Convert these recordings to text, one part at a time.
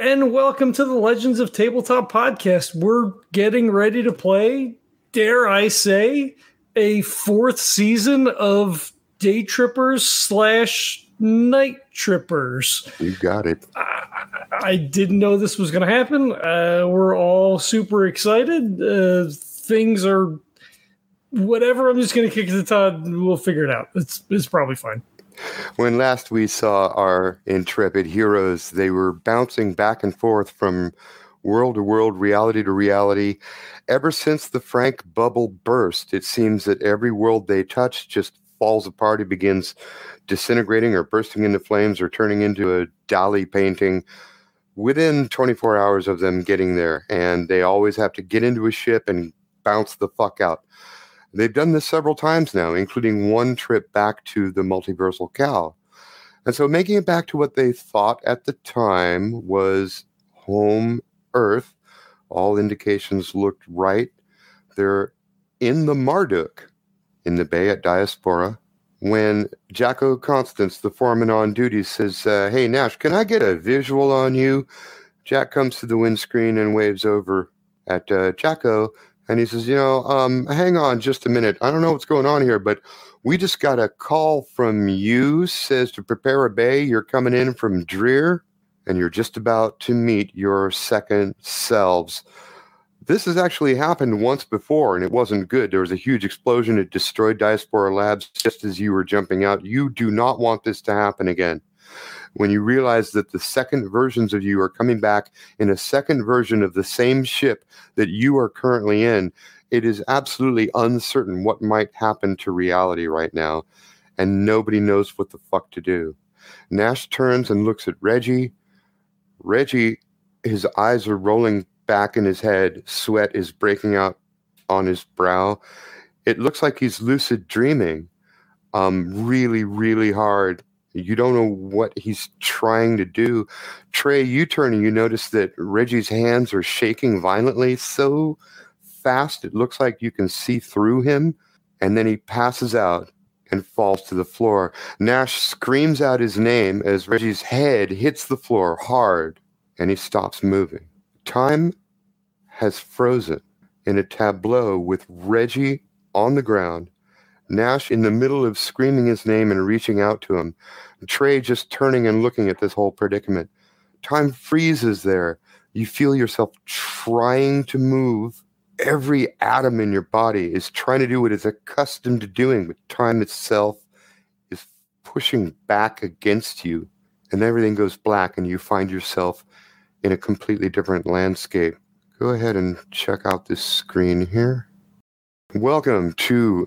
And welcome to the Legends of Tabletop podcast. We're getting ready to play, dare I say, a fourth season of Day Trippers slash Night Trippers. You got it. I, I didn't know this was going to happen. Uh, we're all super excited. Uh, things are whatever. I'm just going to kick it to Todd. We'll figure it out. It's it's probably fine. When last we saw our intrepid heroes, they were bouncing back and forth from world to world, reality to reality. Ever since the Frank bubble burst, it seems that every world they touch just falls apart. It begins disintegrating or bursting into flames or turning into a Dali painting within 24 hours of them getting there. And they always have to get into a ship and bounce the fuck out. They've done this several times now, including one trip back to the multiversal cow. And so making it back to what they thought at the time was home Earth, all indications looked right. They're in the Marduk, in the bay at Diaspora, when Jacko Constance, the foreman on duty, says, uh, Hey, Nash, can I get a visual on you? Jack comes to the windscreen and waves over at uh, Jacko and he says, you know, um, hang on just a minute. I don't know what's going on here, but we just got a call from you. Says to prepare a bay. You're coming in from Dreer, and you're just about to meet your second selves. This has actually happened once before, and it wasn't good. There was a huge explosion. It destroyed Diaspora Labs just as you were jumping out. You do not want this to happen again when you realize that the second versions of you are coming back in a second version of the same ship that you are currently in, it is absolutely uncertain what might happen to reality right now, and nobody knows what the fuck to do. Nash turns and looks at Reggie. Reggie, his eyes are rolling back in his head, sweat is breaking out on his brow. It looks like he's lucid dreaming um, really, really hard you don't know what he's trying to do. Trey, you turn and you notice that Reggie's hands are shaking violently so fast it looks like you can see through him. And then he passes out and falls to the floor. Nash screams out his name as Reggie's head hits the floor hard and he stops moving. Time has frozen in a tableau with Reggie on the ground Nash in the middle of screaming his name and reaching out to him. Trey just turning and looking at this whole predicament. Time freezes there. You feel yourself trying to move. Every atom in your body is trying to do what it's accustomed to doing, but time itself is pushing back against you, and everything goes black, and you find yourself in a completely different landscape. Go ahead and check out this screen here. Welcome to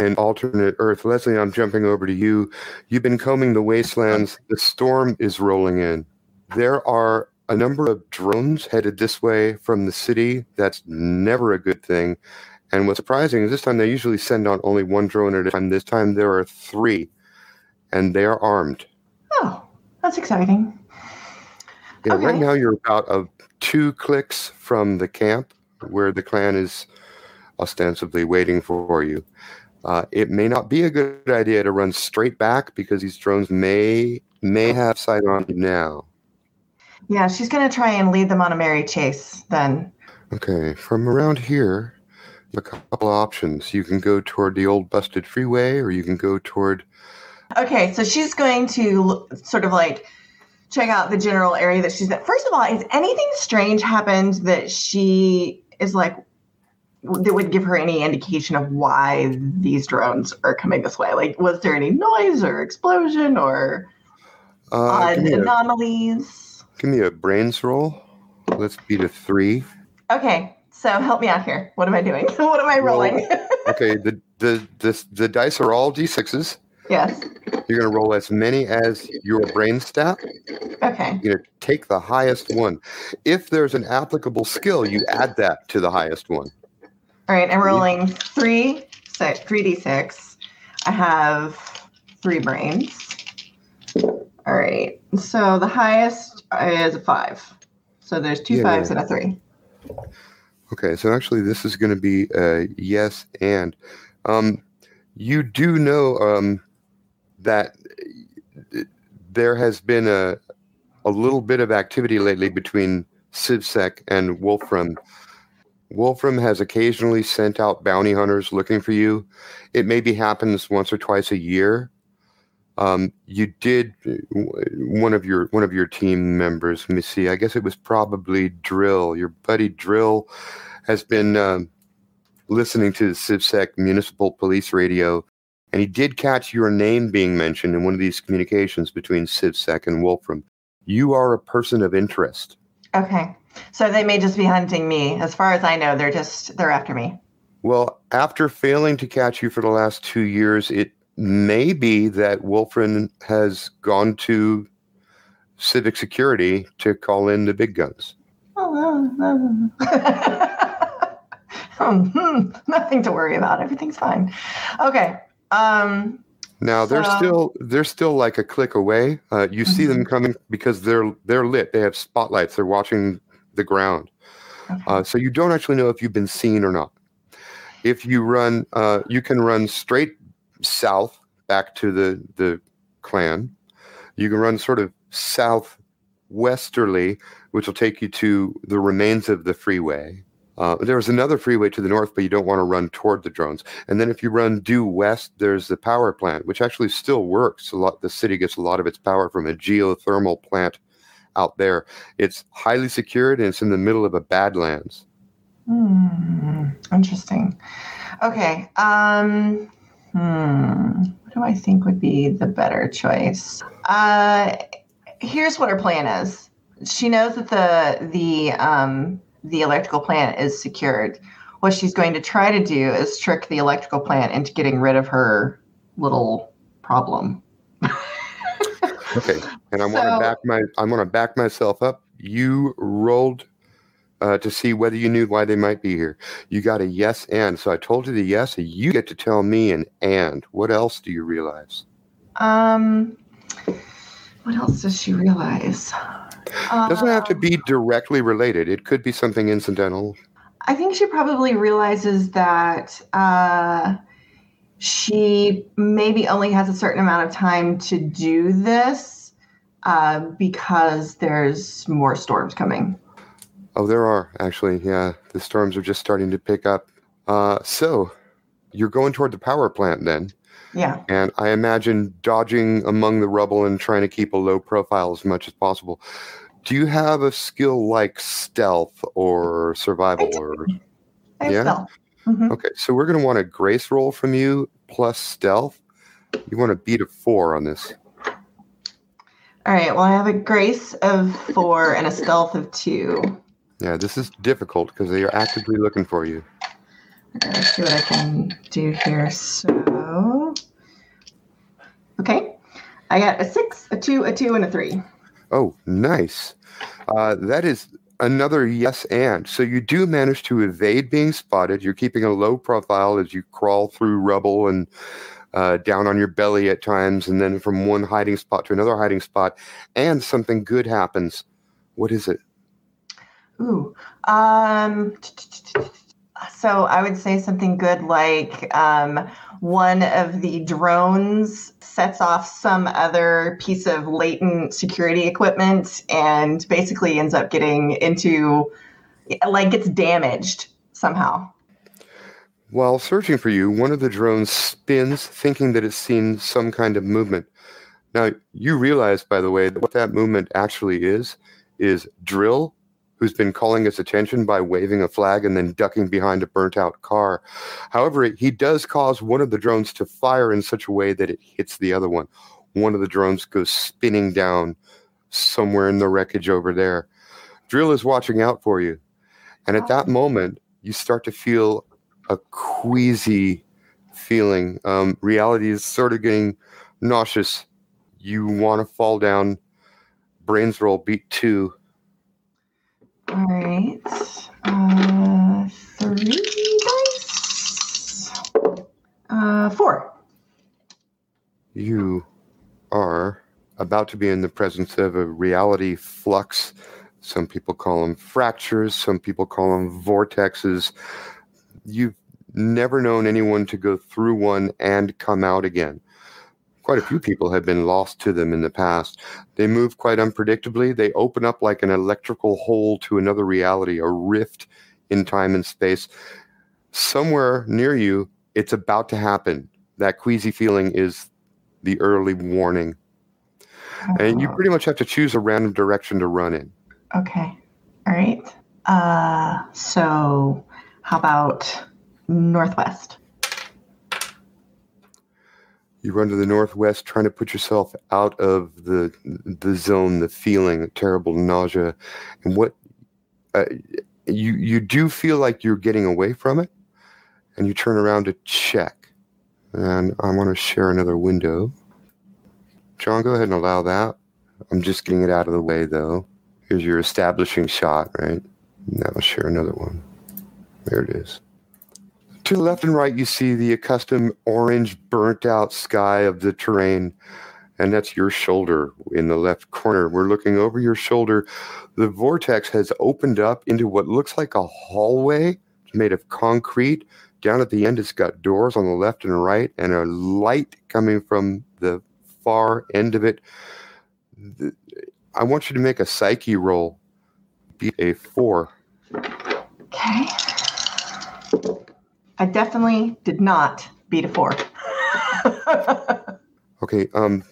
and alternate Earth. Leslie, I'm jumping over to you. You've been combing the wastelands. The storm is rolling in. There are a number of drones headed this way from the city. That's never a good thing. And what's surprising is this time they usually send on only one drone at a time. This time there are three, and they are armed. Oh, that's exciting. Yeah, okay. right now you're about uh, two clicks from the camp where the clan is ostensibly waiting for you. Uh, it may not be a good idea to run straight back because these drones may may have sight on you now. Yeah, she's going to try and lead them on a merry chase then. Okay, from around here, a couple of options. You can go toward the old busted freeway, or you can go toward. Okay, so she's going to sort of like check out the general area that she's at. First of all, is anything strange happened that she is like, that would give her any indication of why these drones are coming this way? Like, was there any noise or explosion or uh, odd anomalies? A, give me a brains roll. Let's beat a three. Okay, so help me out here. What am I doing? what am I rolling? okay, the, the the the dice are all d6s. Yes. You're going to roll as many as your brain stat. Okay. You're going to take the highest one. If there's an applicable skill, you add that to the highest one. All right, I'm rolling three, six, three d6. I have three brains. All right, so the highest is a five. So there's two yeah, fives yeah. and a three. Okay, so actually, this is going to be a yes and. Um, you do know um, that there has been a a little bit of activity lately between CivSec and Wolfram. Wolfram has occasionally sent out bounty hunters looking for you. It maybe happens once or twice a year. Um, you did one of your one of your team members. Let me see. I guess it was probably Drill. Your buddy Drill has been um, listening to the CivSec Municipal Police Radio, and he did catch your name being mentioned in one of these communications between CivSec and Wolfram. You are a person of interest. Okay. So they may just be hunting me. As far as I know, they're just they're after me. Well, after failing to catch you for the last two years, it may be that Wolfram has gone to civic security to call in the big guns. Oh, hmm, nothing to worry about. Everything's fine. Okay. Um, now they're So- still they're still like a click away. Uh, you see them coming because they're they're lit. They have spotlights. They're watching the ground. okay. Uh, so you don't actually know if you've been seen or not. If you run, uh, you can run straight south back to the the clan. You can run sort of southwesterly, which will take you to the remains of the freeway. Uh, there's another freeway to the north, but you don't want to run toward the drones. And then if you run due west, there's the power plant, which actually still works. A lot. The city gets a lot of its power from a geothermal plant out there. It's highly secured and it's in the middle of a badlands. Hmm, interesting. Okay. Um, hmm. What do I think would be the better choice? Uh, here's what her plan is. She knows that the the um, the electrical plant is secured. What she's going to try to do is trick the electrical plant into getting rid of her little problem. Okay, and I want to back my I want to back myself up. You rolled uh, to see whether you knew why they might be here. You got a yes and. So I told you the yes. and You get to tell me an and. What else do you realize? Um, what else does she realize? Doesn't have to Um, be directly related. It could be something incidental. I think she probably realizes that uh, she maybe only has a certain amount of time to do this uh, because there's more storms coming. Oh, there are actually. Yeah, the storms are just starting to pick up. Uh, so you're going toward the power plant then. Yeah. And I imagine dodging among the rubble and trying to keep a low profile as much as possible. Do you have a skill like stealth or survival? Or I have Yeah? stealth. Mhm. okay, so we're going to want a grace roll from you plus stealth. You want to beat a four on this. All right. Well, I have a grace of four and a stealth of two. Yeah, this is difficult because they are actively looking for you. Okay, let's see what I can do here. So, okay. I got a six, a two, a two, and a three. Oh, nice. Uh, that is another yes and. So you do manage to evade being spotted. You're keeping a low profile as you crawl through rubble and uh, down on your belly at times, and then from one hiding spot to another hiding spot, and something good happens. What is it? Ooh. Um, so I would say something good like um, one of the drones sets off some other piece of latent security equipment and basically ends up getting into, like, gets damaged somehow. While searching for you, one of the drones spins, thinking that it's seen some kind of movement. Now, you realize, by the way, that what that movement actually is, is Drill, who's been calling its attention by waving a flag and then ducking behind a burnt out car. However, he does cause one of the drones to fire in such a way that it hits the other one. One of the drones goes spinning down somewhere in the wreckage over there. Drill is watching out for you. And at that moment, you start to feel a queasy feeling. Um, reality is sort of getting nauseous. You want to fall down. Brains roll beat two. All right. Uh, three dice. Uh, four. You are about to be in the presence of a reality flux. Some people call them fractures, some people call them vortexes. You've never known anyone to go through one and come out again. quite a few people have been lost to them in the past. They move quite unpredictably. They open up like an electrical hole to another reality, a rift in time and space. Somewhere near you, it's about to happen. That queasy feeling is the early warning. And you Oh, pretty much have to choose a random direction to run in. Okay. All right. Uh, so how about northwest? You run to the northwest, trying to put yourself out of the the zone, the feeling, the terrible nausea, and what uh, you you do feel like you're getting away from it, and you turn around to check. And I want to share another window. John, go ahead and allow that. I'm just getting it out of the way, though. Here's your establishing shot, right? Now I'll share another one. There it is. To the left and right, you see the accustomed orange, burnt out sky of the terrain, and that's your shoulder in the left corner. We're looking over your shoulder. The vortex has opened up into what looks like a hallway made of concrete. Down at the end, it's got doors on the left and right, and a light coming from the far end of it. I want you to make a psyche roll. Be a four. Okay. I definitely did not beat a four. Okay. Um,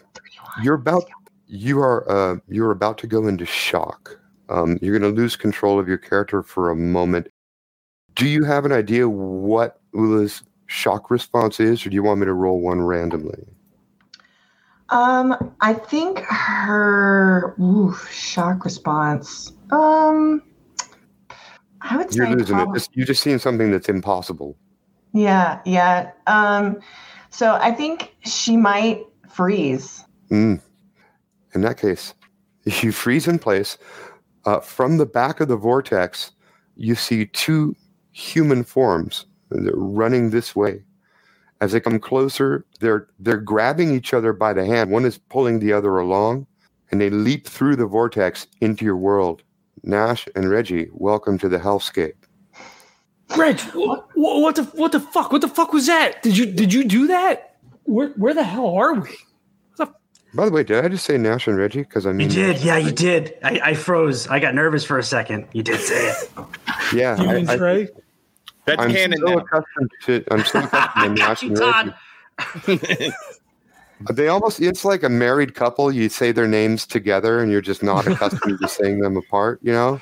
you're about you are uh, you're about to go into shock. Um, you're going to lose control of your character for a moment. Do you have an idea what Ula's shock response is, or do you want me to roll one randomly? um, I think her oof, shock response. Um, I would say You're say losing it. prob- Just, you just seen something that's impossible. Yeah, yeah. Um, so I think she might freeze. Mm. In that case, if you freeze in place. Uh, from the back of the vortex, you see two human forms running this way. As they come closer, they're they're grabbing each other by the hand. One is pulling the other along, and they leap through the vortex into your world. Nash and Reggie, welcome to the hellscape. Reg, what, what the what the fuck? What the fuck was that? Did you did you do that? Where where the hell are we? By the way, did I just say Nash and Reggie? Because I mean, You did, yeah, you did. I, I froze. I got nervous for a second. You did say it. yeah, You I, and I, Trey? That's I'm canon so now. accustomed to I'm still accustomed to Nash and Todd. Reggie. They almost it's like a married couple. You say their names together and you're just not accustomed to saying them apart, you know?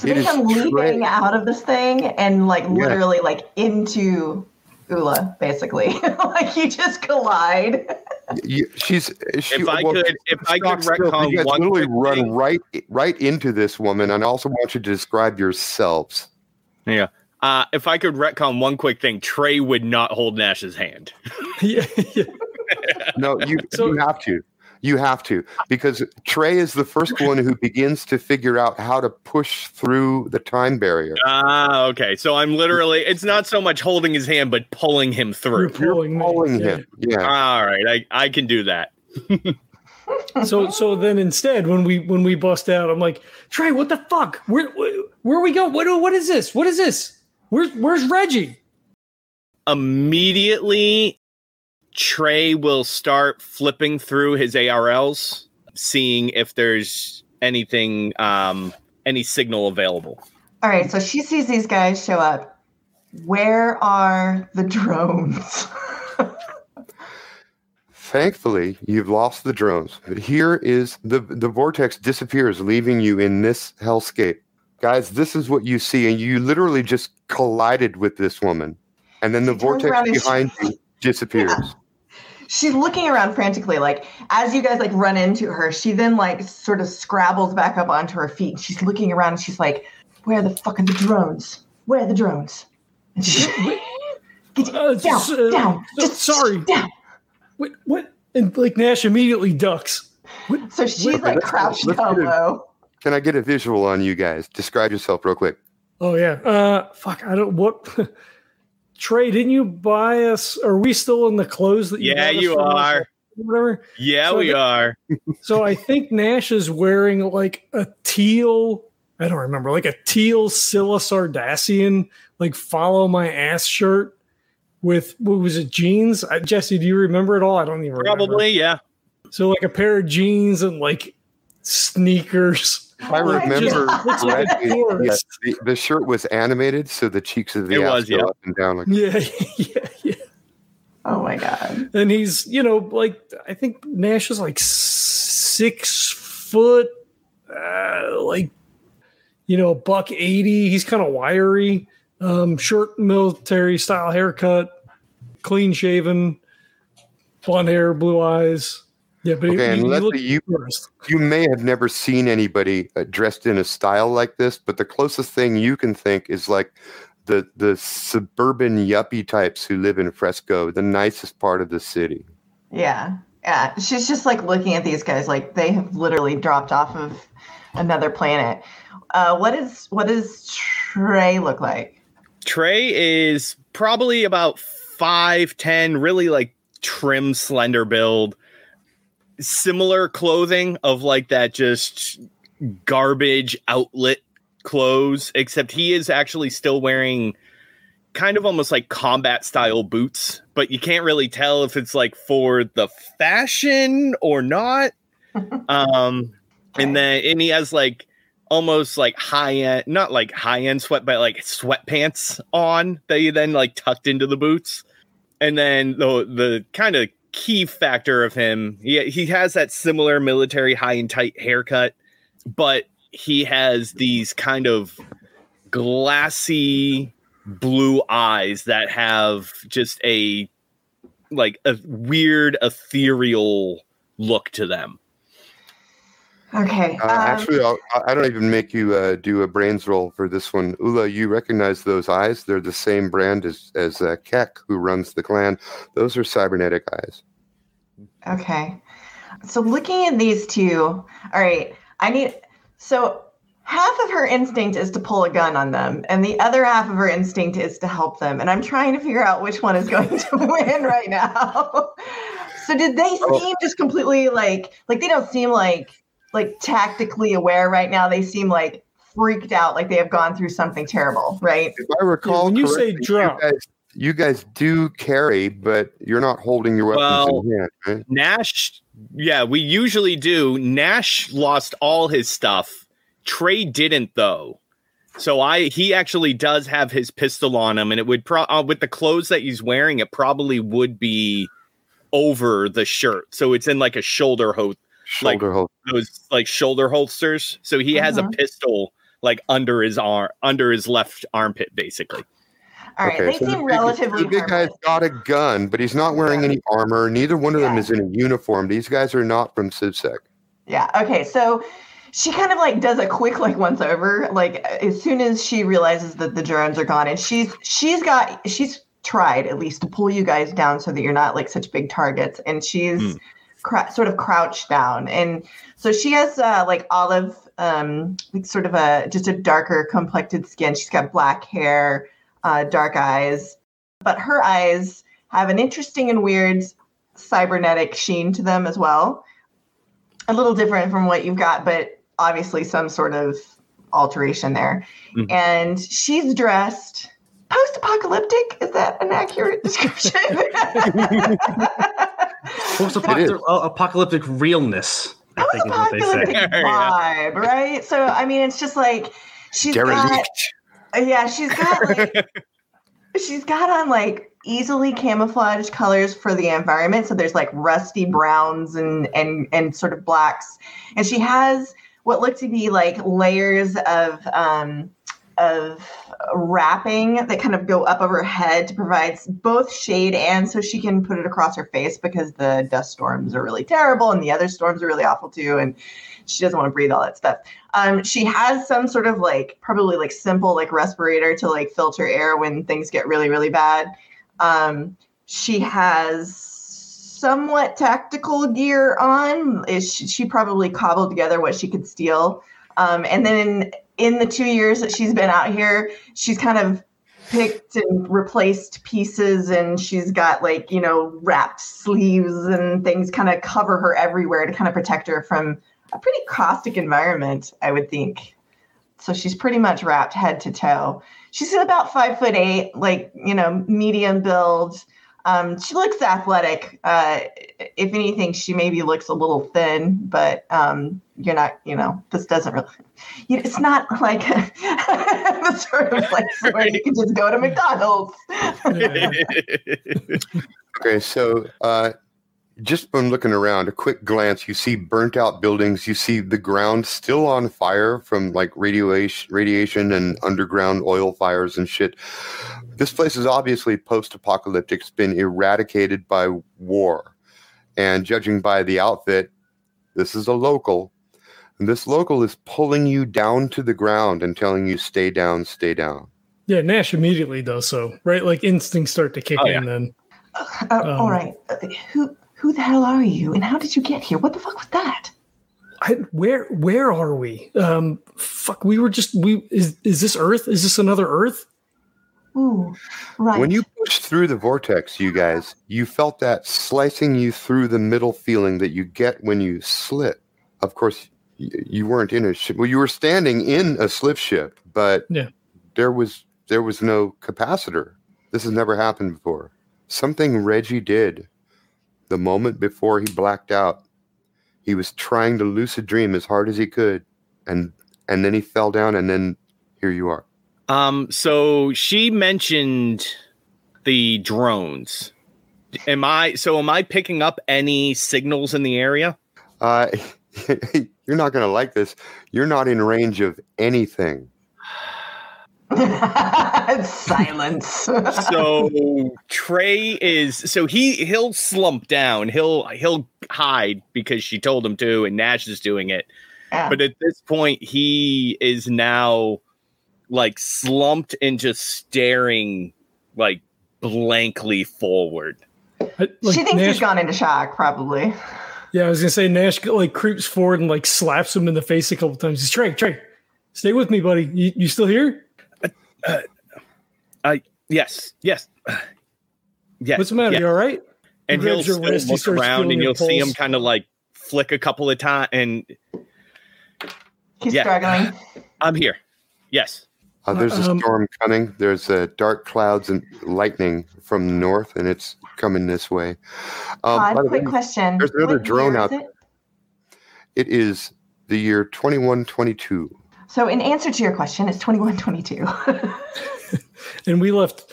So It they is come leaping Trey. out of this thing and like Yeah. literally like into Ula, basically. like you just collide. You, she's she, If I could- if I could stock still, retcon you guys one literally run thing. right right into this woman and I also want you to describe yourselves. Yeah. Uh, if I could retcon one quick thing, Trey would not hold Nash's hand. yeah, yeah. No, you So- you have to. You have to because Trey is the first one who begins to figure out how to push through the time barrier. Ah, okay. So I'm literally, it's not so much holding his hand, but pulling him You're through. pulling, me. Pulling Yeah. him. Yeah. All right. I, I can do that. So so then instead when we when we bust out, I'm like, Trey, what the fuck? Where where, where we go? What what is this? What is this? Where's where's Reggie? Immediately, Trey will start flipping through his ARLs, seeing if there's anything, um, any signal available. All right, so she sees these guys show up. Where are the drones? Thankfully, you've lost the drones. But here is the the vortex disappears, leaving you in this hellscape. Guys, this is what you see, and you literally just collided with this woman, and then the She turns vortex around and she- behind you disappears. She's looking around frantically, like as you guys like run into her, she then like sort of scrabbles back up onto her feet. She's looking around and she's like, Where the fuck are the drones? Where are the drones? And she's Get Uh, down, just, uh, down, just sorry. down. What what? And like Nash immediately ducks. So she's Wait, like crouched down low. Can I get a visual on you guys? Describe yourself real quick. Oh yeah. Uh fuck, I don't what Trey, didn't you buy us are we still in the clothes that you Yeah, you are. Whatever. Yeah, So we are. So I think Nash is wearing like a teal, I don't remember, like a teal Scylla Sardassian, like follow my ass shirt. with what was it jeans? Uh, Jesse, do you remember it all? I don't even remember. Probably, yeah. So like a pair of jeans and like sneakers. I Oh remember God. Looks like a correctly, yeah, the, the shirt was animated, so the cheeks of the It ass was, go yeah. up and down. Like, Yeah, yeah, yeah. Oh my god. And he's, you know, like I think Nash is like six foot, uh, like you know, buck eighty. He's kind of wiry, um, short military style haircut, clean shaven, blonde hair, blue eyes. Yeah, but Okay, he, and he, you- you may have never seen anybody uh, dressed in a style like this, but the closest thing you can think is like the the suburban yuppie types who live in Fresco, the nicest part of the city. Yeah. Yeah. She's just like looking at these guys like they have literally dropped off of another planet. Uh, what is what does Trey look like? Trey is probably about five ten, really like trim, slender build. Similar clothing of like that just garbage outlet clothes, except he is actually still wearing kind of almost like combat style boots, but you can't really tell if it's like for the fashion or not. Um, and then and he has like almost like high end, not like high end sweat, but like sweatpants on that you then like tucked into the boots. And then the the kind of key factor of him, he he has that similar military high and tight haircut, but he has these kind of glassy blue eyes that have just a like a weird ethereal look to them. Okay. Uh, um, actually, I'll, I I don't even make you uh, do a brains roll for this one. Ula, you recognize those eyes? They're the same brand as as uh, Keck, who runs the clan. Those are cybernetic eyes. Okay. So looking at these two, all right, I need so half of her instinct is to pull a gun on them, and the other half of her instinct is to help them. And I'm trying to figure out which one is going to win right now. so did they Oh. seem just completely like like they don't seem like like tactically aware right now. They seem like freaked out, like they have gone through something terrible, right? If I recall, when you say correctly, drop- you guys, you guys do carry, but you're not holding your weapons Well, in hand, right? Nash, yeah, we usually do. Nash lost all his stuff. Trey didn't though. So I he actually does have his pistol on him and it would pro uh, with the clothes that he's wearing it probably would be over the shirt. So it's in like a shoulder ho like- Shoulder those like shoulder holsters. So he has a Mhm. pistol like under his arm under his left armpit basically. All right, they so the seem big- relatively The big guy's harmless. got a gun, but he's not wearing any armor. Neither one of them is in a uniform. These guys are not from CivSec. Yeah. Okay. So she kind of like does a quick like once over, like as soon as she realizes that the drones are gone, and she's she's got she's tried at least to pull you guys down so that you're not like such big targets, and she's Hmm. Cra- sort of crouched down, and so she has uh, like olive, um, like sort of a just a darker complected skin. She's got black hair, uh, dark eyes, but her eyes have an interesting and weird cybernetic sheen to them as well a little different from what you've got, but obviously some sort of alteration there. Mhm. And she's dressed post apocalyptic. Is that an accurate description? Post is. apocalyptic realness, I think is what they Post-apocalyptic say. vibe, right? So, I mean, it's just like she's got, yeah, she's got like, she's got on like easily camouflaged colors for the environment. So there's like rusty browns and and and sort of blacks, and she has what look to be like layers of um of wrapping that kind of go up over her head to provide both shade and so she can put it across her face because the dust storms are really terrible and the other storms are really awful too and she doesn't want to breathe all that stuff. Um, she has some sort of like probably like simple like respirator to like filter air when things get really really bad. Um, she has somewhat tactical gear on. Is she, she probably cobbled together what she could steal. Um, and then in, the two years that she's been out here she's kind of picked and replaced pieces and she's got like you know wrapped sleeves and things kind of cover her everywhere to kind of protect her from a pretty caustic environment i would think so she's pretty much wrapped head to toe. She's about five foot eight, like you know, medium build. Um, she looks athletic. Uh, if anything, she maybe looks a little thin, but um, you're not, you know, this doesn't really, it's not like the sort of like where you can just go to McDonald's. Okay, so uh, just from looking around, a quick glance, you see burnt out buildings. You see the ground still on fire from like radiation, radiation and underground oil fires and shit. This place is obviously post-apocalyptic. It's been eradicated by war, and judging by the outfit, this is a local. And this local is pulling you down to the ground and telling you, "Stay down, stay down." Yeah, Nash immediately does so, right? Like instincts start to kick Oh, in then. Uh, Um, all right, uh, who who the hell are you, and how did you get here? What the fuck was that? I, where where are we? Um fuck, we were just we is is this Earth? Is this another Earth? Ooh, right. When you pushed through the vortex, you guys, you felt that slicing you through the middle feeling that you get when you slip. Of course, you weren't in a ship. Well, you were standing in a slip ship, but Yeah. there was there was no capacitor. This has never happened before. Something Reggie did the moment before he blacked out. He was trying to lucid dream as hard as he could, and and then he fell down, and then here you are. Um, so she mentioned the drones. Am I so am I picking up any signals in the area? Uh, you're not going to like this. You're not in range of anything. Silence. So Trey is so he he'll slump down. He'll he'll hide because she told him to and Nash is doing it. Yeah. But at this point he is now like slumped and just staring like blankly forward. I, like, she thinks Nash, he's gone into shock, probably. Yeah, I was gonna say Nash like creeps forward and like slaps him in the face a couple times. He's Trey, Trey, stay with me, buddy. You, you still here? Yes, yes. Yes. What's the matter? yes. You all right? and He he'll grabs still wrist, look starts around and you'll see him kind of like flick a couple of times and He's Yeah. struggling. i'm here yes Uh, there's a Um, storm coming. There's uh, dark clouds and lightning from the north, and it's coming this way. Um, Todd, quick way, question. there's another What drone out is it? it is the year 2122. So, in answer to your question, it's 2122. And we left.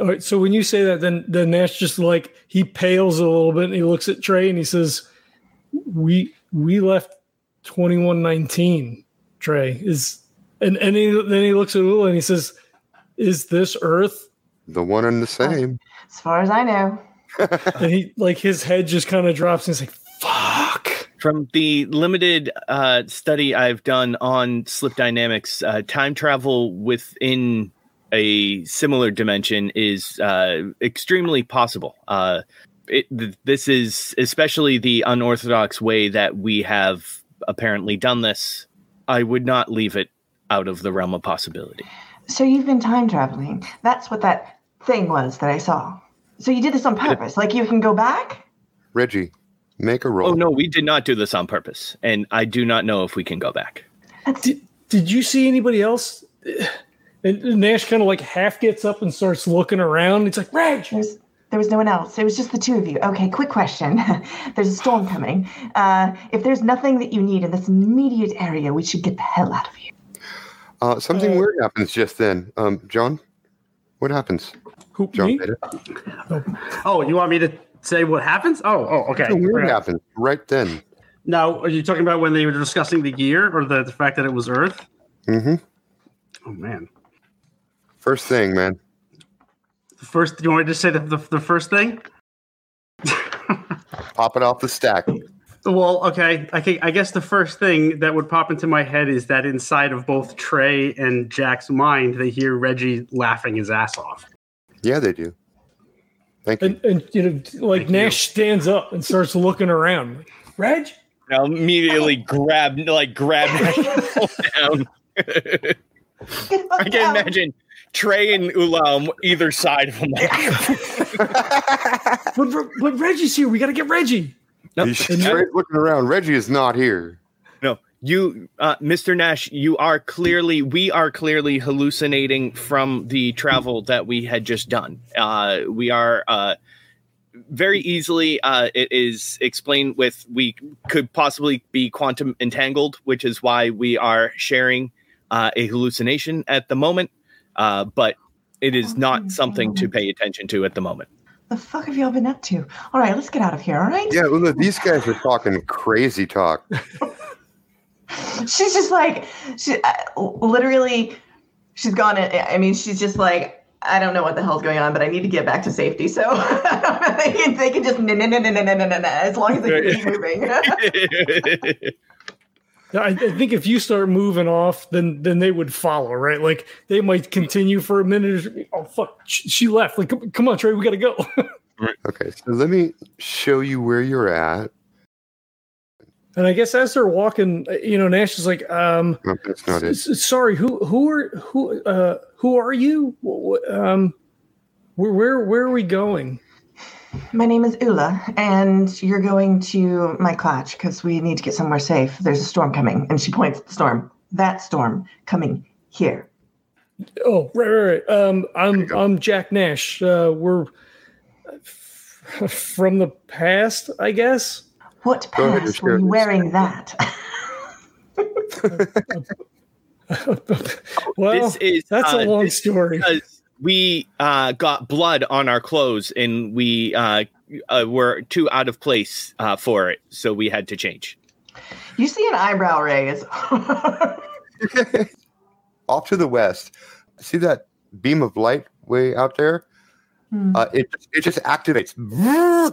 All right, so when you say that, then then Nash just like he pales a little bit and he looks at Trey and he says, "We we left twenty one nineteen. Trey is and and he, then he looks at Ula and he says, "Is this Earth?" The one and the same. as far as I know. And he like his head just kind of drops and he's like, "Fuck." From the limited uh, study i've done on slip dynamics uh, time travel within a similar dimension is uh, extremely possible uh, it, th- this is especially the unorthodox way that we have apparently done this i would not leave it out of the realm of possibility So, you've been time traveling. That's what that thing was that I saw. So, you did this on purpose. Like, you can go back? Reggie, make a roll. oh no we did not do this on purpose and i do not know if we can go back Did, did you see anybody else? And Nash kind of like half gets up and starts looking around. It's like, Reg, there's, there was no one else. It was just the two of you. Okay, quick question. there's a storm coming. Uh, if there's nothing that you need in this immediate area, we should get the hell out of here. Uh, something Uh, weird happens just then. Um, John, what happens? who, John, me? Beta? Oh, you want me to say what happens? Oh, oh, okay. Something weird Right. happens right then. Now, are you talking about when they were discussing the year or the, the fact that it was Earth? Mm hmm Oh man. First thing, man. The first, you want me to say the, the, the first thing? Pop it off the stack. Well, okay. I, think- I guess the first thing that would pop into my head is that inside of both Trey and Jack's mind, they hear Reggie laughing his ass off. Yeah, they do. Thank you. And, and you know, like Thank Nash stands up and starts looking around. Like, Reg, I'll immediately grab like grab pull down Get the fuck I can out. imagine Trey and Ula on either side of him. But, but Reggie's here. We got to get Reggie. no, He's straight looking around. Reggie is not here. No, you, uh, Mr. Nash, you are clearly, we are clearly hallucinating from the travel that we had just done. Uh, we are uh, very easily, uh, it is explained with we could possibly be quantum entangled, which is why we are sharing uh, a hallucination at the moment. Uh, but it is not something to pay attention to at the moment. The fuck have y'all been up to? All right, let's get out of here. All right. Yeah, well, these guys are talking crazy talk. she's just like she uh, literally she's gone in, i mean she's just like i don't know what the hell's going on but i need to get back to safety so they, can, they can just no no no no no no no no as long as they can keep moving I, I think if you start moving off, then then they would follow, right? Like they might continue for a minute. Or, oh fuck, she, she left. Like come, come on, Trey, we gotta go. Okay, so let me show you where you're at. And I guess as they're walking, uh, you know, Nash is like, um, No, that's not it. S- s- sorry who who are who uh who are you? Wh- wh- um where where where are we going? My name is ula and you're going to my clutch because we need to get somewhere safe. There's a storm coming. And she points at the storm. That storm coming here. Oh right right, right. um i'm i'm jack nash. Uh we're from the past i guess what Go ahead past were you this. wearing that well this is that's uh, a long this story we uh, got blood on our clothes and we uh, uh, were too out of place uh, for it, so we had to change. you see an eyebrow raise Off to the west, see that beam of light way out there? Hmm. Uh, it it just activates.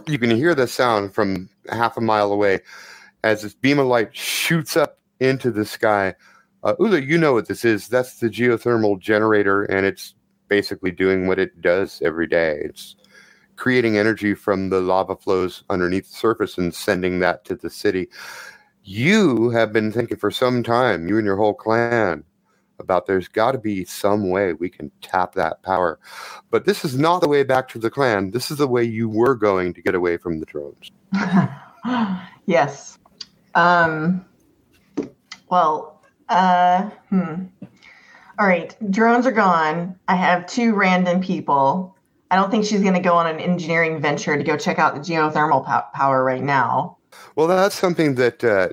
You can hear the sound from half a mile away as this beam of light shoots up into the sky. Uh, Ula, you know what this is? That's the geothermal generator, and it's basically doing what it does every day. It's creating energy from the lava flows underneath the surface and sending that to the city. You have been thinking for some time, you and your whole clan, about there's got to be some way we can tap that power. But this is not the way back to the clan. This is the way you were going to get away from the drones. yes. Um, well, uh, hmm. All right. Drones are gone. I have two random people. I don't think she's going to go on an engineering venture to go check out the geothermal pow- power right now. Well, that's something that uh,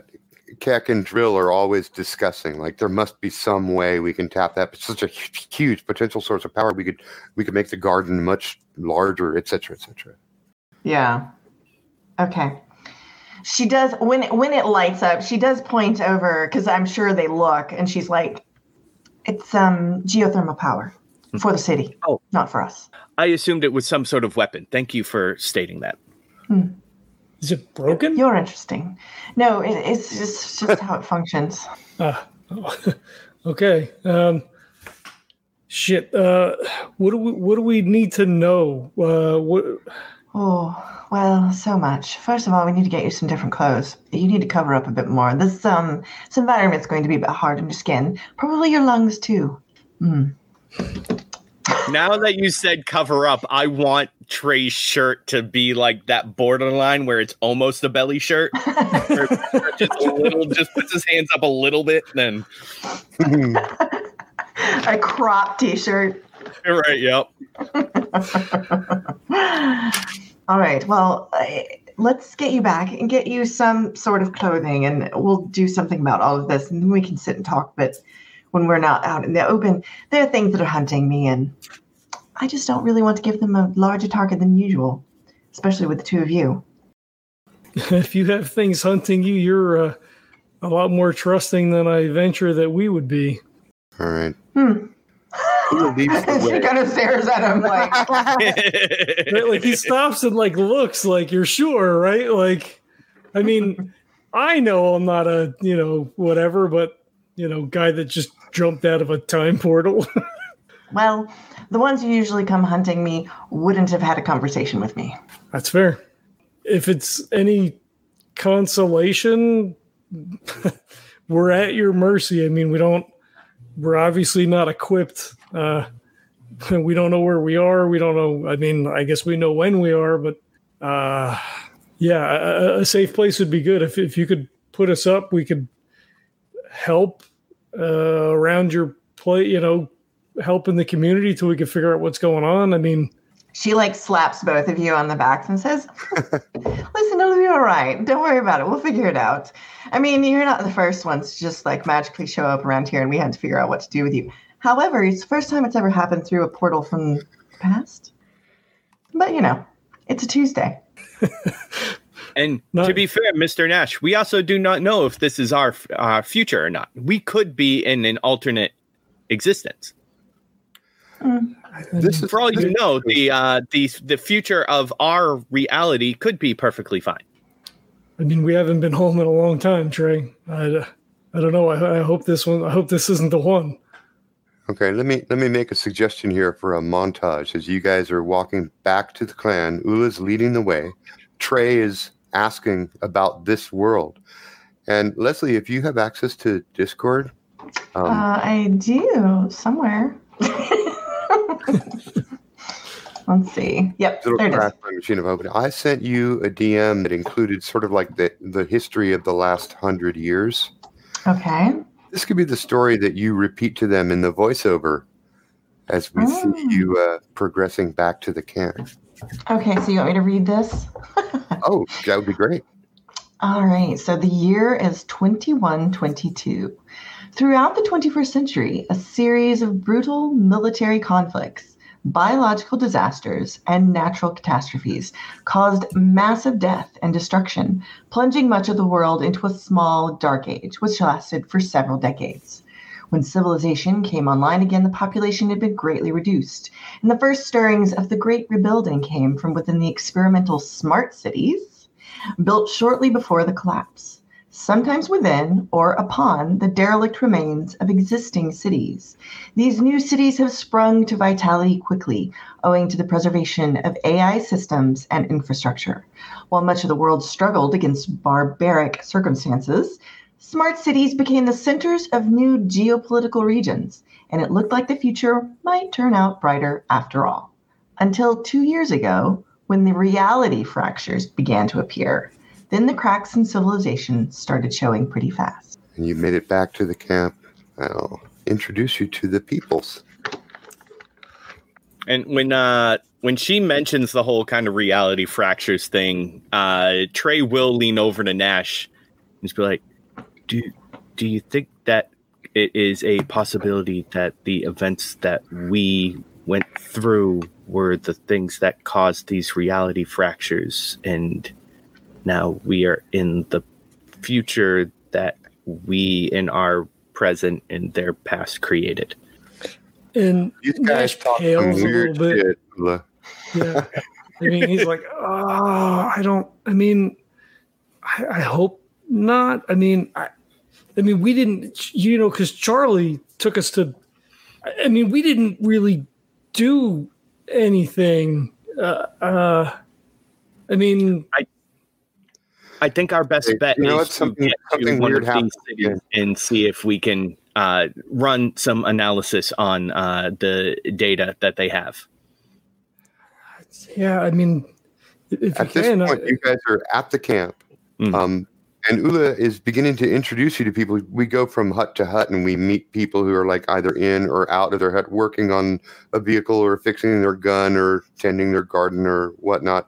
Keck and Drill are always discussing. Like there must be some way we can tap that. It's such a huge potential source of power. We could we could make the garden much larger, et cetera, et cetera. Yeah. Okay. She does when when it lights up. She does point over because I'm sure they look, and she's like, "It's um geothermal power for the city, Oh. not for us." I assumed it was some sort of weapon. Thank you for stating that. Is it broken You're interesting. No, it, it's just it's just how it functions. Ah, okay um shit uh what do we what do we need to know uh what Oh, well, so much. First of all, we need to get you some different clothes. You need to cover up a bit more. This um this environment's going to be a bit hard on your skin. Probably your lungs too. Mm. Now that you said cover up, I want Trey's shirt to be like that borderline where it's almost a belly shirt. Just a little, just puts his hands up a little bit, then A crop t-shirt. right, yep. All right. Well, let's get you back and get you some sort of clothing, and we'll do something about all of this, and then we can sit and talk. But when we're not out in the open, there are things that are hunting me, and I just don't really want to give them a larger target than usual, especially with the two of you. if you have things hunting you you're uh, a lot more trusting than i venture that we would be All right. Hmm. Ula leads the she kind of stares at him like, right? like he stops and like looks like you're sure right like i mean i know i'm not a you know whatever but you know guy that just jumped out of a time portal well, the ones who usually come hunting me wouldn't have had a conversation with me. That's fair. If it's any consolation, we're at your mercy. I mean, we don't, we're obviously not equipped. Uh, we don't know where we are. We don't know. I mean, I guess we know when we are, but uh, yeah, a, a safe place would be good. If, if you could put us up, we could help uh, around your play, you know, helping the community till we can figure out what's going on. I mean, She like slaps both of you on the backs and says, Listen, it'll be all right. Don't worry about it. We'll figure it out. I mean, you're not the first ones to just like magically show up around here and we had to figure out what to do with you. However, it's the first time it's ever happened through a portal from the past. But you know, it's a Tuesday. And Not- to be fair, Mr. Nash, we also do not know if this is our uh, future or not. We could be in an alternate existence. This is For all you know, the uh, the the future of our reality could be perfectly fine. I mean, we haven't been home in a long time, Trey. I, I don't know. I, I hope this one. I hope this isn't the one. Okay, let me let me make a suggestion here for a montage as you guys are walking back to the clan. Ula's leading the way. Trey is asking about this world. And Leslie, if you have access to Discord, um, Uh, I do somewhere. Let's see. Yep, it'll there it is. crash machine of opening. I sent you a DM that included sort of like the the history of the last hundred years. Okay. This could be the story that you repeat to them in the voiceover as we Oh. see you uh, progressing back to the camp. Okay, so you want me to read this? Oh, that would be great. All right, so the year is 2122. Throughout the 21st century, a series of brutal military conflicts, biological disasters, and natural catastrophes caused massive death and destruction, plunging much of the world into a small dark age, which lasted for several decades. When civilization came online again, the population had been greatly reduced, and the first stirrings of the Great Rebuilding came from within the experimental smart cities built shortly before the collapse, sometimes within or upon the derelict remains of existing cities. These new cities have sprung to vitality quickly, owing to the preservation of AI systems and infrastructure. While much of the world struggled against barbaric circumstances, smart cities became the centers of new geopolitical regions, and it looked like the future might turn out brighter after all. Until two years ago, when the reality fractures began to appear. Then the cracks in civilization started showing pretty fast. And you made it back to the camp. I'll introduce you to the peoples. And when uh when she mentions the whole kind of reality fractures thing, uh Trey will lean over to Nash and just be like, "Do do you think that it is a possibility that the events that we went through were the things that caused these reality fractures and now we are in the future that we in our present and their past created?" And You guys Nash talk some a weird little bit. shit. Yeah. I mean, he's like, oh, I don't, I mean, I, I hope not. I mean, I, I mean, we didn't, you know, because Charlie took us to, I mean, we didn't really do anything. Uh, uh, I mean, I I think our best bet you know is what? to Something- get something to one weird of these happened cities and see if we can uh, run some analysis on uh, the data that they have. yeah, I mean, if At you this can, point, I, you guys are at the camp. Mhm. Um, and Ula is beginning to introduce you to people. We go from hut to hut and we meet people who are like either in or out of their hut working on a vehicle or fixing their gun or tending their garden or whatnot.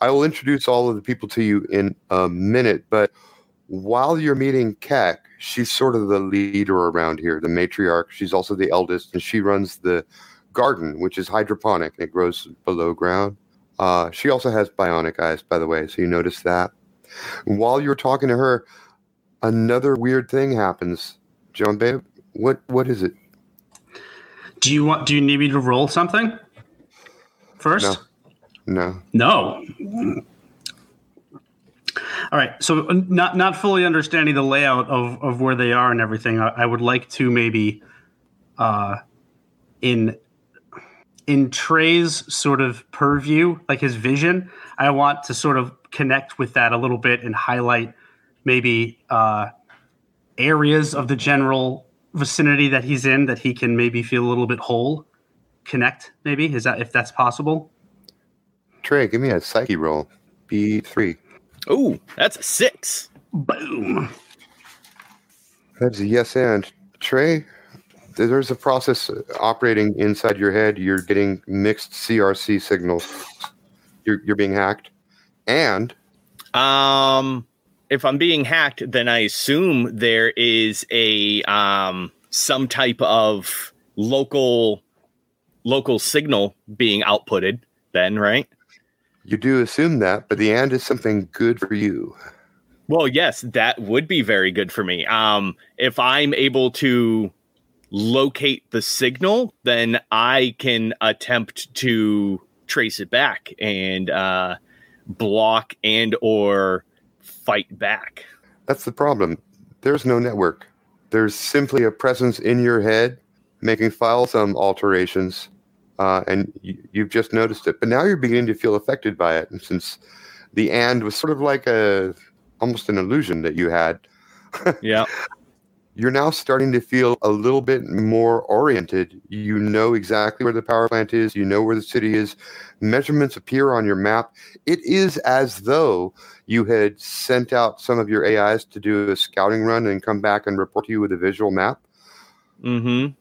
I will introduce all of the people to you in a minute, but while you're meeting Keck, she's sort of the leader around here, the matriarch. She's also the eldest, and she runs the garden, which is hydroponic. It grows below ground. Uh, she also has bionic eyes, by the way, so you notice that. While you're talking to her, another weird thing happens. John Babe, what what is it? Do you want? Do you need me to roll something first? No. No. All right. So, not not fully understanding the layout of, of where they are and everything, I, I would like to maybe, uh, in in Trey's sort of purview, like his vision, I want to sort of connect with that a little bit and highlight maybe uh, areas of the general vicinity that he's in that he can maybe feel a little bit whole. Connect, maybe is that if that's possible. Trey, give me a psyche roll. B three. Ooh, that's a six. Boom. That's a yes and. Trey, there's a process operating inside your head. You're getting mixed CRC signals. You're, you're being hacked. And Um, if I'm being hacked, then I assume there is a um some type of local local signal being outputted. Then, right? you do assume that, but the and is something good for you. Well, yes, that would be very good for me. Um, if I'm able to locate the signal, then I can attempt to trace it back and uh, block and or fight back. That's the problem. There's no network. There's simply a presence in your head making file some alterations, uh, and you, you've just noticed it. But now you're beginning to feel affected by it. And since the and was sort of like a almost an illusion that you had, Yeah. You're now starting to feel a little bit more oriented. You know exactly where the power plant is, you know where the city is. Measurements appear on your map. It is as though you had sent out some of your AIs to do a scouting run and come back and report to you with a visual map. Mm-hmm.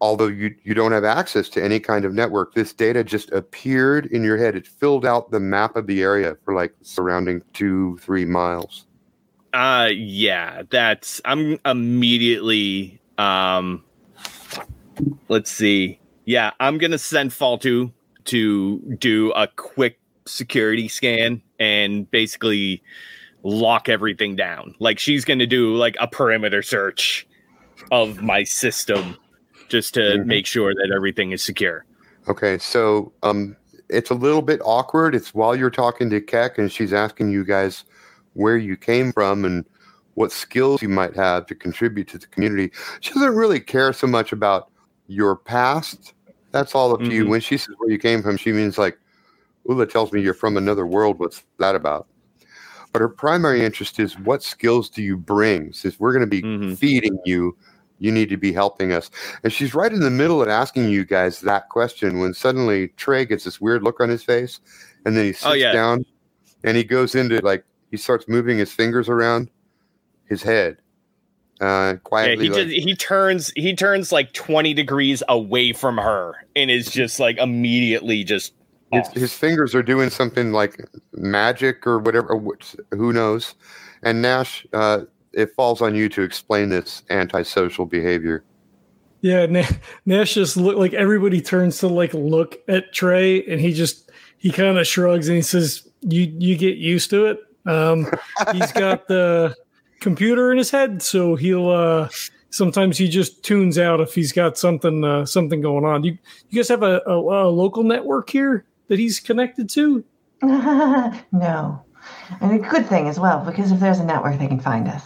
Although you, you don't have access to any kind of network, this data just appeared in your head. It filled out the map of the area for like surrounding two, three miles. Uh yeah, that's I'm immediately um let's see. Yeah, I'm gonna send Faltu to do a quick security scan and basically lock everything down. Like she's gonna do like a perimeter search of my system just to Mhm. make sure that everything is secure. Okay, so um, it's a little bit awkward. It's while you're talking to Keck and she's asking you guys where you came from and what skills you might have to contribute to the community. She doesn't really care so much about your past. That's all up to you. Mhm. When she says where you came from, she means like, Ula tells me you're from another world. What's that about? But her primary interest is what skills do you bring? Since we're going to be Mhm. feeding you, you need to be helping us. And she's right in the middle of asking you guys that question when suddenly Trey gets this weird look on his face and then he sits Oh, yeah. down and he goes into like he starts moving his fingers around his head. Uh Yeah, quietly he like, just he turns he turns like 20 degrees away from her and is just like immediately just his, off. his fingers are doing something like magic or whatever which, who knows. And Nash uh it falls on you to explain this antisocial behavior. Yeah, Na- Nash just look like everybody turns to like look at Trey, and he just he kind of shrugs and he says, "You you get used to it." Um, he's got the computer in his head, so he'll uh, sometimes he just tunes out if he's got something uh, something going on. You you guys have a, a, a local network here that he's connected to? no. And a good thing as well, because if there's a network, they can find us.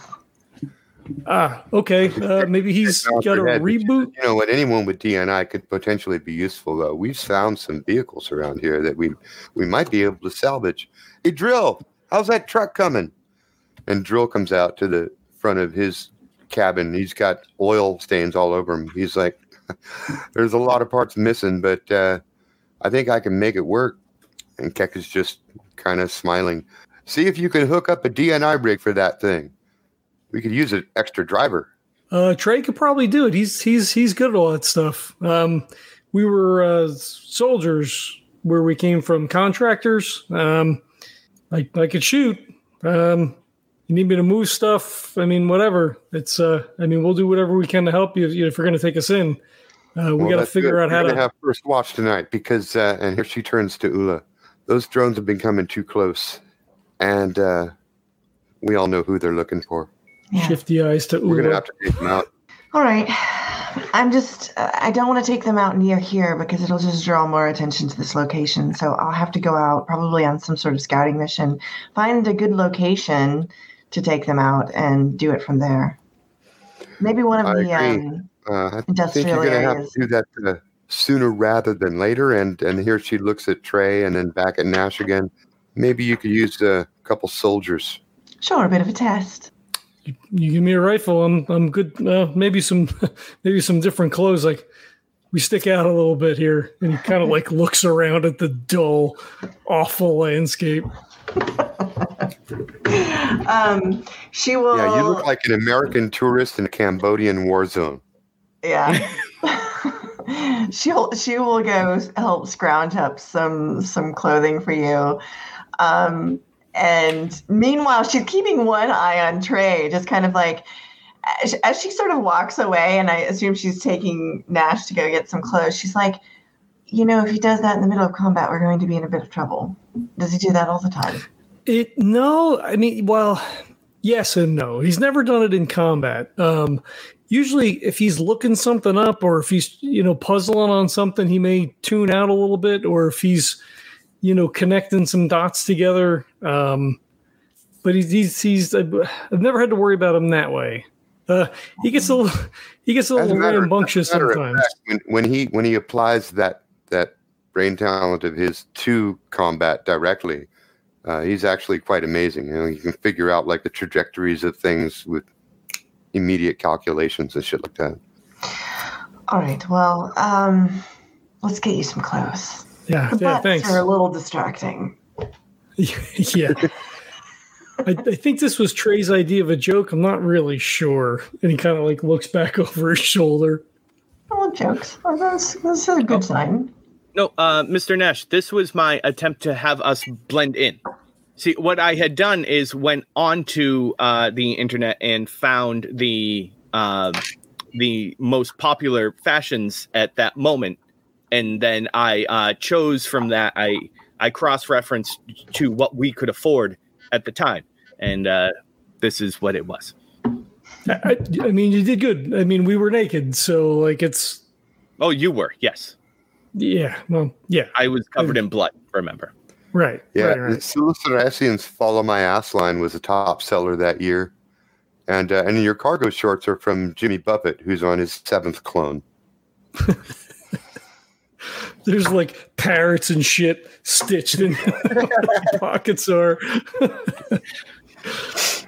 Ah, okay. Uh, maybe he's got a good. reboot. You know what? Anyone with DNI could potentially be useful, though. We've found some vehicles around here that we we might be able to salvage. A Drill, how's that truck coming? And Drill comes out to the front of his cabin. He's got oil stains all over him. He's like, "There's a lot of parts missing, but uh, I think I can make it work." And Keck is just kind of smiling. See if you can hook up a DNI rig for that thing. We could use an extra driver. Uh, Trey could probably do it. He's he's he's good at all that stuff. Um, we were uh, soldiers where we came from, contractors. Um, I I could shoot. Um, you need me to move stuff? I mean, whatever. It's uh, I mean, we'll do whatever we can to help you if, if you're going to take us in. Uh, we Well, got to figure good. out how We're to. have first watch tonight because, uh, and here she turns to Ula. Those drones have been coming too close, and uh, we all know who they're looking for. Yeah. Shift the eyes to We're gonna have to take them out. All right. I'm just, I don't want to take them out near here because it'll just draw more attention to this location. So I'll have to go out probably on some sort of scouting mission, find a good location to take them out and do it from there. Maybe one of I the um, Uh, I think industrial you're gonna have to do that uh, sooner rather than later. And and here she looks at Trey and then back at Nash again. Maybe you could use a couple soldiers. Sure, a bit of a test. You give me a rifle, I'm I'm good. Uh, maybe some maybe some different clothes. Like we stick out a little bit here, and he kind of like looks around at the dull, awful landscape. um, she will. Yeah, you look like an American tourist in a Cambodian war zone. Yeah. she'll she will go help scrounge up some some clothing for you. Um, and meanwhile, she's keeping one eye on Trey, just kind of like as, she sort of walks away, and I assume she's taking Nash to go get some clothes. She's like, you know, if he does that in the middle of combat, we're going to be in a bit of trouble. Does he do that all the time? It no, I mean, well, yes and no. He's never done it in combat. Um, usually, if he's looking something up or if he's you know puzzling on something, he may tune out a little bit, or if he's you know connecting some dots together. Um, but he's he's, he's I've never had to worry about him that way. Uh, he gets a little he gets a As a little matter- rambunctious as a matter of sometimes. fact, when, when he when he applies that that brain talent of his to combat directly, uh, he's actually quite amazing. You know, you can figure out like the trajectories of things with immediate calculations and shit like that. All right. Well, um, let's get you some clothes. Yeah, The yeah, butts thanks. are a little distracting. yeah. I, I think this was Trey's idea of a joke. I'm not really sure. And he kind of like looks back over his shoulder. Oh, jokes. Oh, that's, that's a good sign. No, uh, Mr. Nash, this was my attempt to have us blend in. See, what I had done is went onto uh, the internet and found the uh, the most popular fashions at that moment, and then I uh, chose from that. I I cross referenced to what we could afford at the time, and uh, this is what it was. I, I, I mean, you did good. I mean, we were naked. So, like, it's, Oh, you were yes. yeah, well, yeah, I was covered in blood. Remember? right. Yeah, right, the right. Siliceracian's "Follow My Ass" line was a top seller that year, and uh, and your cargo shorts are from Jimmy Buffett, who's on his seventh clone. There's like parrots and shit stitched in where pockets are.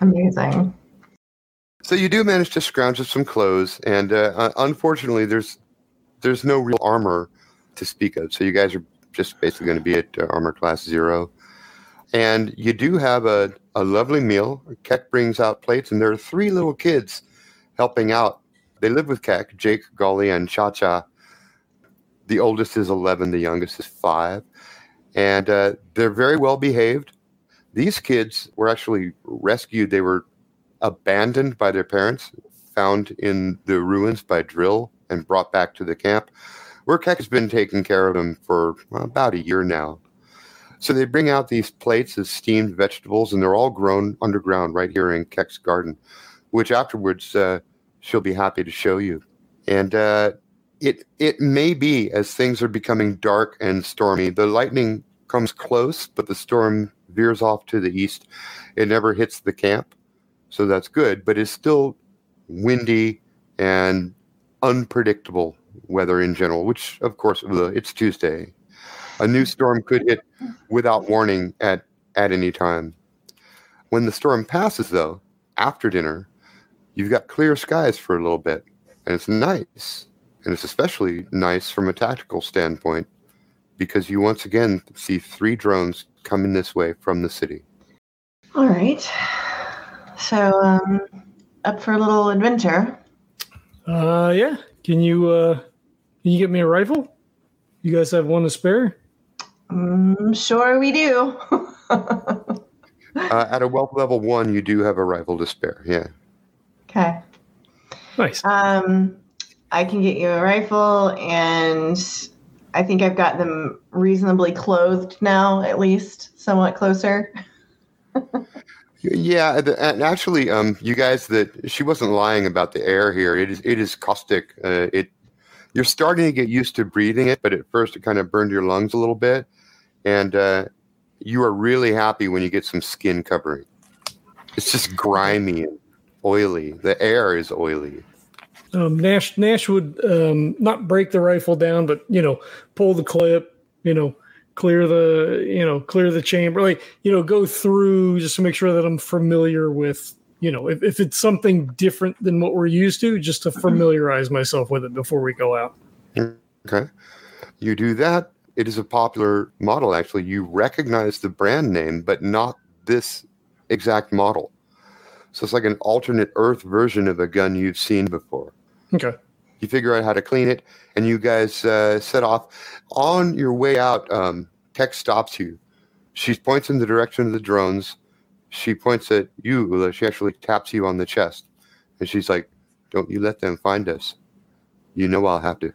Amazing. So you do manage to scrounge up some clothes, and uh, uh, unfortunately, there's there's no real armor to speak of. So you guys are just basically going to be at uh, armor class zero, and you do have a, a lovely meal. Keck brings out plates, and there are three little kids helping out. They live with Keck, Jake, Golly, and Cha Cha. The oldest is 11, the youngest is five, and uh, they're very well behaved. These kids were actually rescued. They were abandoned by their parents, found in the ruins by drill, and brought back to the camp, where Keck has been taking care of them for well, about a year now. So they bring out these plates of steamed vegetables, and they're all grown underground right here in Keck's garden, which afterwards uh, she'll be happy to show you. And uh, it it may be as things are becoming dark and stormy, the lightning comes close, but the storm veers off to the east. It never hits the camp so that's good, but it's still windy and unpredictable weather in general, which of course it's Tuesday. A new storm could hit without warning at, at any time. When the storm passes, though, after dinner, you've got clear skies for a little bit, and it's nice. And it's especially nice from a tactical standpoint because you once again see three drones coming this way from the city. All right. So, um, up for a little adventure. Uh, yeah. Can you, uh, can you get me a rifle? You guys have one to spare? Mm, sure, we do. Uh, at a wealth level one, you do have a rifle to spare. Yeah. okay. Nice. Um, I can get you a rifle, and I think I've got them reasonably clothed now, at least somewhat closer. Yeah, and actually, um, you guys, that she wasn't lying about the air here. It is, it is caustic. Uh, it, you're starting to get used to breathing it, but at first it kind of burned your lungs a little bit, and uh, you are really happy when you get some skin covering. It's just grimy and oily. The air is oily. Um, Nash Nash would um, not break the rifle down, but you know, pull the clip, you know, clear the you know clear the chamber, like you know, go through just to make sure that I'm familiar with you know if, if it's something different than what we're used to, just to familiarize myself with it before we go out. Okay. You do that. It is a popular model, actually. You recognize the brand name, but not this exact model. So it's like an alternate Earth version of a gun you've seen before. Okay. You figure out how to clean it, and you guys uh, set off. On your way out, um, Keck stops you. She points in the direction of the drones. She points at you, Ula. She actually taps you on the chest. And she's like, Don't you let them find us. You know I'll have to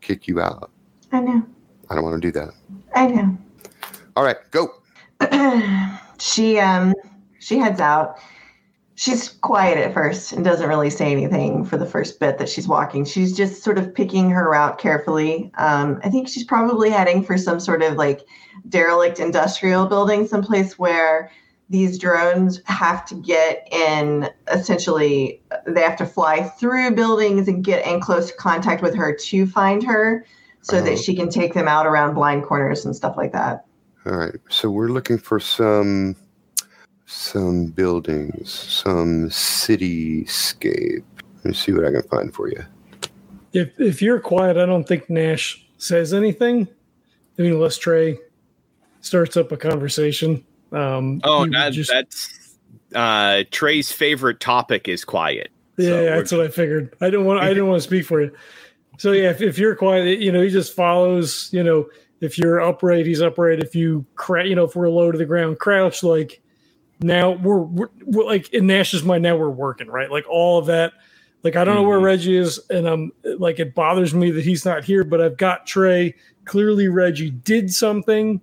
kick you out. I know. I don't want to do that. I know. All right, go. she um she heads out. She's quiet at first and doesn't really say anything for the first bit that she's walking. She's just sort of picking her route carefully. Um, I think she's probably heading for some sort of like derelict industrial building, someplace where these drones have to get in essentially they have to fly through buildings and get in close contact with her to find her so Oh. that she can take them out around blind corners and stuff like that. All right. So we're looking for some some buildings, some cityscape. Let me see what I can find for you. If if you're quiet, I don't think Nash says anything. I mean, unless Trey starts up a conversation. Um, Oh, that, just- that's uh, Trey's favorite topic is quiet. yeah, So yeah, that's what I figured. I didn't want I didn't want to speak for you. So yeah, if, if you're quiet, you know, he just follows. You know, if you're upright, he's upright. If you cra- you know, if we're low to the ground, crouch. Like now we're, we're, we're like in Nash's mind. Now we're working right. Like all of that. Like I don't know where Mhm. Reggie is, and I'm like it bothers me that he's not here. But I've got Trey. Clearly, Reggie did something.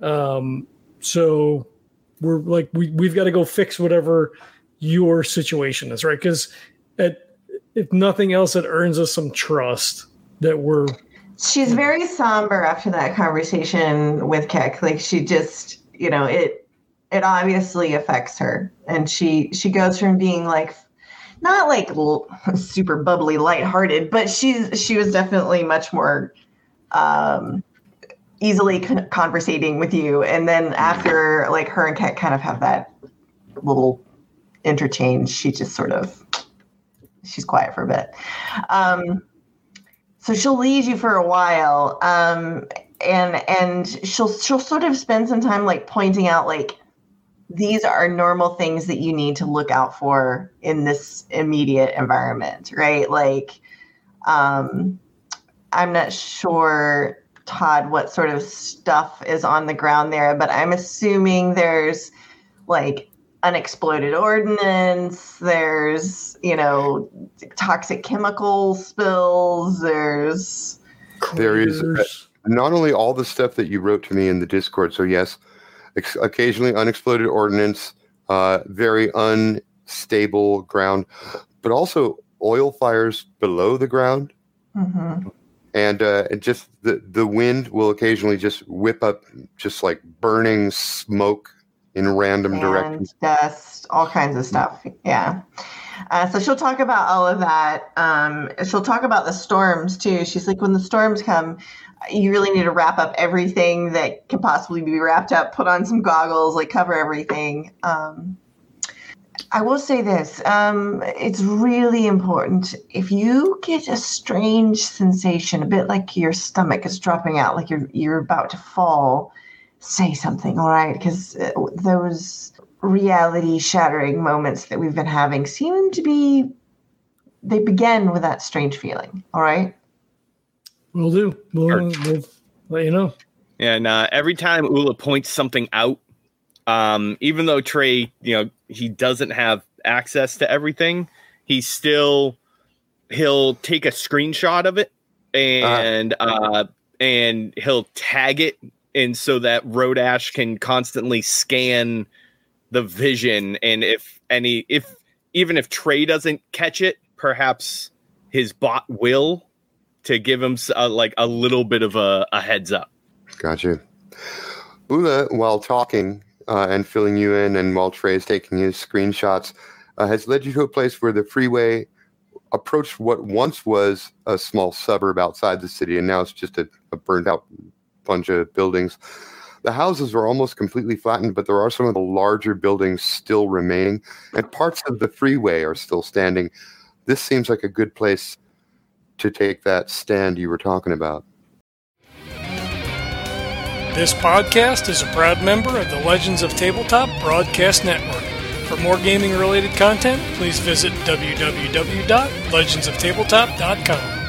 Um, so we're like we we've got to go fix whatever your situation is, right? Because at if nothing else, it earns us some trust that we're She's very somber after that conversation with Keck. Like she just, you know, it it obviously affects her, and she she goes from being like not like l- super bubbly, lighthearted, but she's she was definitely much more um, easily con- conversating with you. And then after like her and Keck kind of have that little interchange, she just sort of she's quiet for a bit. Um, so she'll lead you for a while um and and she'll she'll sort of spend some time like pointing out like these are normal things that you need to look out for in this immediate environment right like um i'm not sure todd what sort of stuff is on the ground there but i'm assuming there's like unexploded ordnance there's you know toxic chemical spills there's There is- Not only all the stuff that you wrote to me in the Discord. So yes, ex- occasionally unexploded ordnance, uh, very unstable ground, but also oil fires below the ground. Mhm. and uh, just the the wind will occasionally just whip up just like burning smoke in random and directions. dust, all kinds of stuff. Yeah. Uh, so she'll talk about all of that. Um, she'll talk about the storms too. She's like, when the storms come, you really need to wrap up everything that can possibly be wrapped up. Put on some goggles, like cover everything. Um, I will say this: um, it's really important. If you get a strange sensation, a bit like your stomach is dropping out, like you're you're about to fall, say something, all right? Because those reality shattering moments that we've been having seem to be they begin with that strange feeling all right We'll do. We'll, Sure. we'll let you know. And uh, every time Ula points something out, um, even though Trey, you know, he doesn't have access to everything, he still he'll take a screenshot of it and uh, and he'll tag it, and so that Rodash can constantly scan the vision, and if any, if even if Trey doesn't catch it, perhaps his bot will to give him uh, like a little bit of a, a heads up. Gotcha. Ula, while talking uh, and filling you in, and while Trey is taking his screenshots, uh, has led you to a place where the freeway approached what once was a small suburb outside the city, and now it's just a, a burned out bunch of buildings. The houses are almost completely flattened, but there are some of the larger buildings still remaining, and parts of the freeway are still standing. This seems like a good place to take that stand you were talking about. This podcast is a proud member of the Legends of Tabletop Broadcast Network. For more gaming related content, please visit www.legendsoftabletop.com.